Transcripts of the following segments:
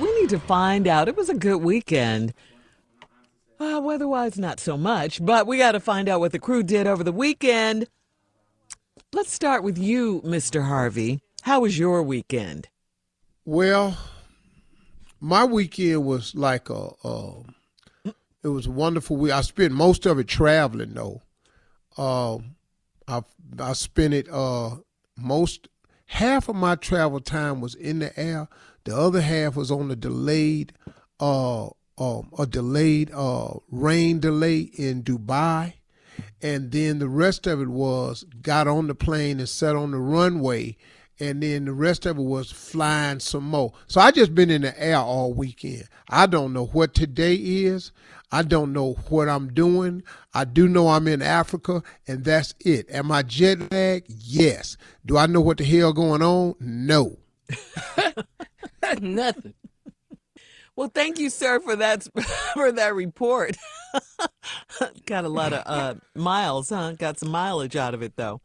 We need to find out. It was a good weekend. Uh, weather-wise, not so much, but we got to find out what the crew did over the weekend. Let's start with you, Mr. Harvey. How was your weekend? Well, my weekend was like a, a it was a wonderful week. I spent most of it traveling though. Uh, I I spent it uh, most half of my travel time was in the air. The other half was on a delayed uh, uh, a delayed uh, rain delay in Dubai. And then the rest of it was got on the plane and sat on the runway. And then the rest of it was flying some more. So i just been in the air all weekend. I don't know what today is. I don't know what i'm doing. I do know i'm in africa and that's it. Am i jet lagged? Yes. Do i know what the hell going on? No nothing well, thank you, sir, for that for that report. Got a lot of uh, miles, huh? Got some mileage out of it, though.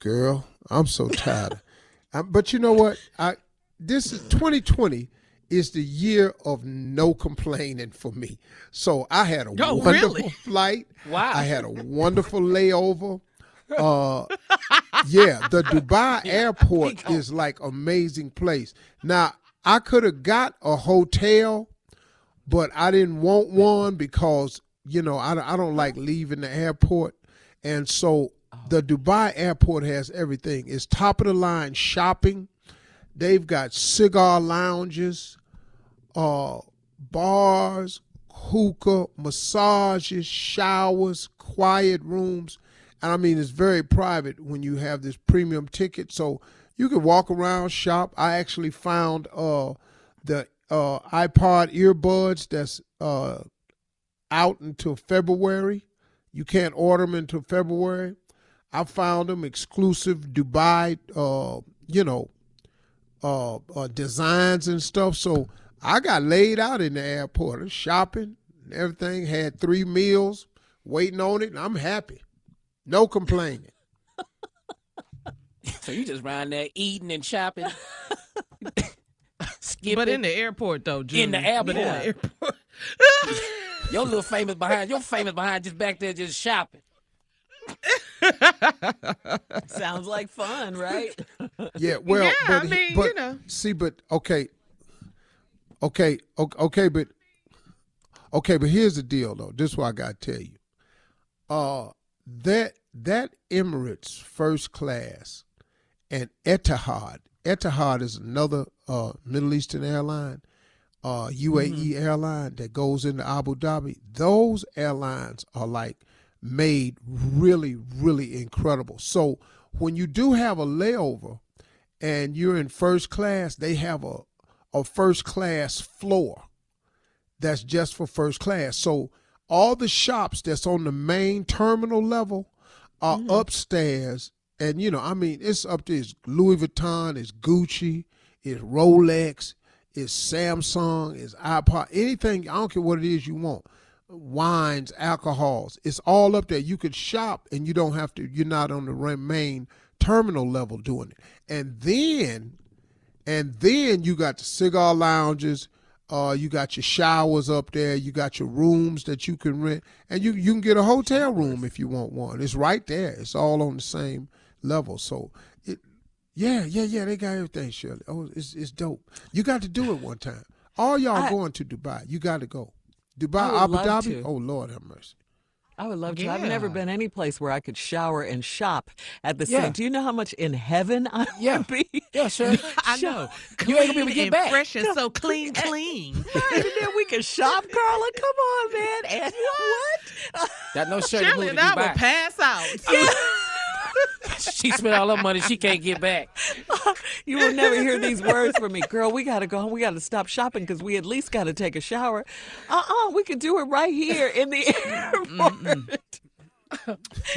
Girl, I'm so tired. but you know what? I this is 2020 is the year of no complaining for me. So I had a oh, wonderful really? flight. Wow. I had a wonderful layover. Uh, yeah, the Dubai airport is like amazing place. Now I could have got a hotel, but I didn't want one because you know I, I don't like leaving the airport, and so the Dubai airport has everything. It's top of the line shopping. They've got cigar lounges, uh, bars, hookah, massages, showers, quiet rooms. And I mean, it's very private when you have this premium ticket. So you can walk around, shop. I actually found uh, the uh, iPod earbuds that's uh, out until February. You can't order them until February. I found them exclusive Dubai, uh, you know, uh, uh, designs and stuff. So I got laid out in the airport, shopping, and everything. Had three meals waiting on it, and I'm happy. No complaining. So you just around there eating and shopping. Skipping. But in the airport though, Junior. In the But in the airport. airport. your little famous behind, your famous behind just back there just shopping. Sounds like fun, right? Yeah, well, Yeah, but, I mean, but you know. see, but okay, okay, okay, but okay, but here's the deal, though. This is what I got to tell you. Uh, that that Emirates first class and Etihad. Etihad is another uh, Middle Eastern airline, uh, UAE airline that goes into Abu Dhabi. Those airlines are like made really, really incredible. So when you do have a layover and you're in first class, they have a a first class floor that's just for first class. So all the shops that's on the main terminal level are mm-hmm. upstairs. And you know, I mean, it's up to it's Louis Vuitton, it's Gucci, it's Rolex, it's Samsung, it's iPod, anything. I don't care what it is you want. Wines, alcohols, it's all up there. You could shop, and you don't have to. You're not on the main terminal level doing it. And then and then you got the cigar lounges. Uh, you got your showers up there. You got your rooms that you can rent, and you you can get a hotel room if you want one. It's right there. It's all on the same level. So it, yeah, yeah, yeah. They got everything, Shirley. Oh, it's it's dope. You got to do it one time. All y'all I- going to Dubai. You got to go. Dubai, Abu Dhabi. Oh Lord have mercy. I would love to. I've never been any place where I could shower and shop at the Yeah. same. Do you know how much in heaven I Yeah. would be? Yeah, sure. I know. You ain't gonna be able to get back. Fresh and so clean, clean. Right, and then we can shop, Carla. Come on, man. And what? Got no shirt. And I will pass out. She spent all her money. She can't get back. You will never hear these words from me, girl. We got to go home. We got to stop shopping because we at least got to take a shower. Uh uh we could do it right here in the airport. One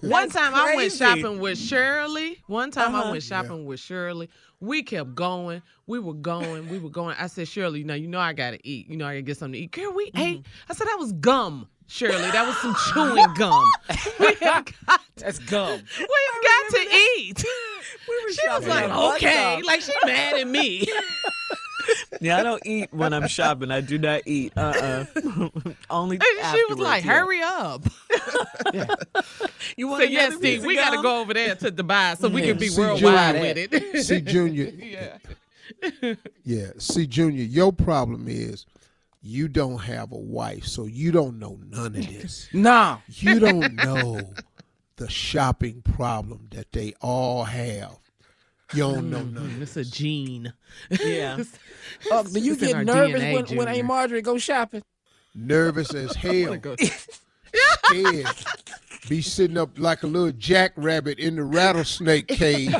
That's time I went shopping with Shirley. One time I Uh-huh. went shopping with Shirley. We kept going. We were going. We were going. I said, Shirley, now you know I gotta eat. You know I gotta get something to eat. Girl, we Mm-hmm. ate. I said that was gum, Shirley. That was some chewing gum. we have got, That's gum. we've got to eat. We were She was like, at a bus okay, stop. like she mad at me. Yeah, I don't eat when I'm shopping. I do not eat. Uh uh Only And she was like, yeah. hurry up. You So want yes, Steve, we got to go over there to Dubai so we can be See, worldwide Junior- with it. See, Junior. yeah. Yeah. See, Junior, your problem is you don't have a wife, so you don't know none of this. Nah. You don't know the shopping problem that they all have. You don't know none of It's a gene. Yeah. Uh, do you It's get nervous DNA, when, when Aunt Marjorie go shopping? Nervous as hell. Scared. Be sitting up like a little jackrabbit in the rattlesnake cage.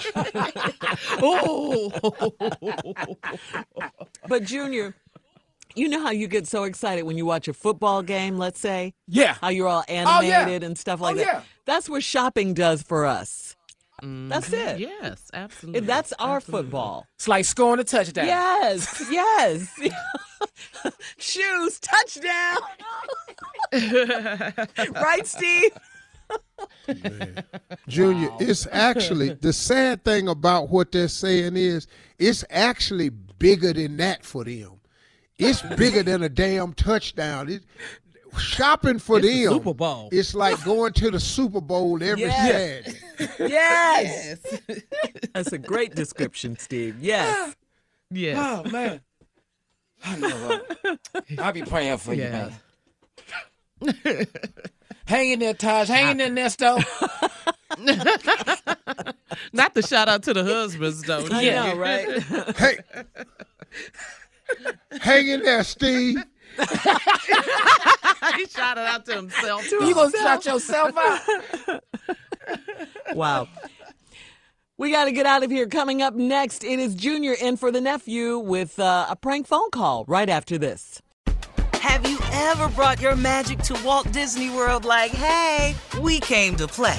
Oh, But Junior, you know how you get so excited when you watch a football game, let's say? Yeah. How you're all Oh, yeah. animated and stuff like Oh, that. yeah. That's what shopping does for us. Mm-hmm. That's it. yes, absolutely. That's our Absolutely. football. It's like scoring a touchdown. Yes, yes. Shoes, touchdown. right, Steve? Junior, it's actually the sad thing about what they're saying is it's actually bigger than that for them. It's bigger than a damn touchdown. It, shopping for It's the them, Super Bowl. It's like going to the Super Bowl every Yes. Saturday. Yes. That's a great description, Steve. Yes. Yes. Oh man. I know. I'll be praying for Yeah. you, man. Hang in there, Taj. Hang in there, Nesto. Not the shout out to the husbands though. Yeah. know, right? Hey, hang in there, Steve. he shouted out to himself. you gonna shout yourself out? wow. We got to get out of here. Coming up next, it is Junior in for the nephew with uh, a prank phone call right after this. Have you ever brought your magic to Walt Disney World like, hey, we came to play?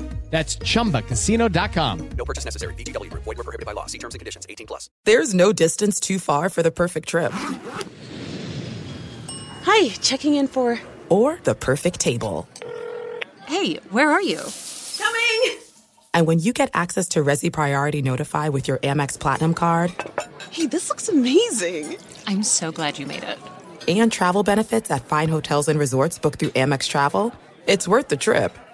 That's chumbacasino.com. No purchase necessary. VGW Group. Void were prohibited by law. See terms and conditions. 18 plus. There's no distance too far for the perfect trip. Hi, checking in for... Or the perfect table. Hey, where are you? Coming! And when you get access to Resy Priority Notify with your Amex Platinum card... Hey, this looks amazing! I'm so glad you made it. And travel benefits at fine hotels and resorts booked through Amex Travel, it's worth the trip.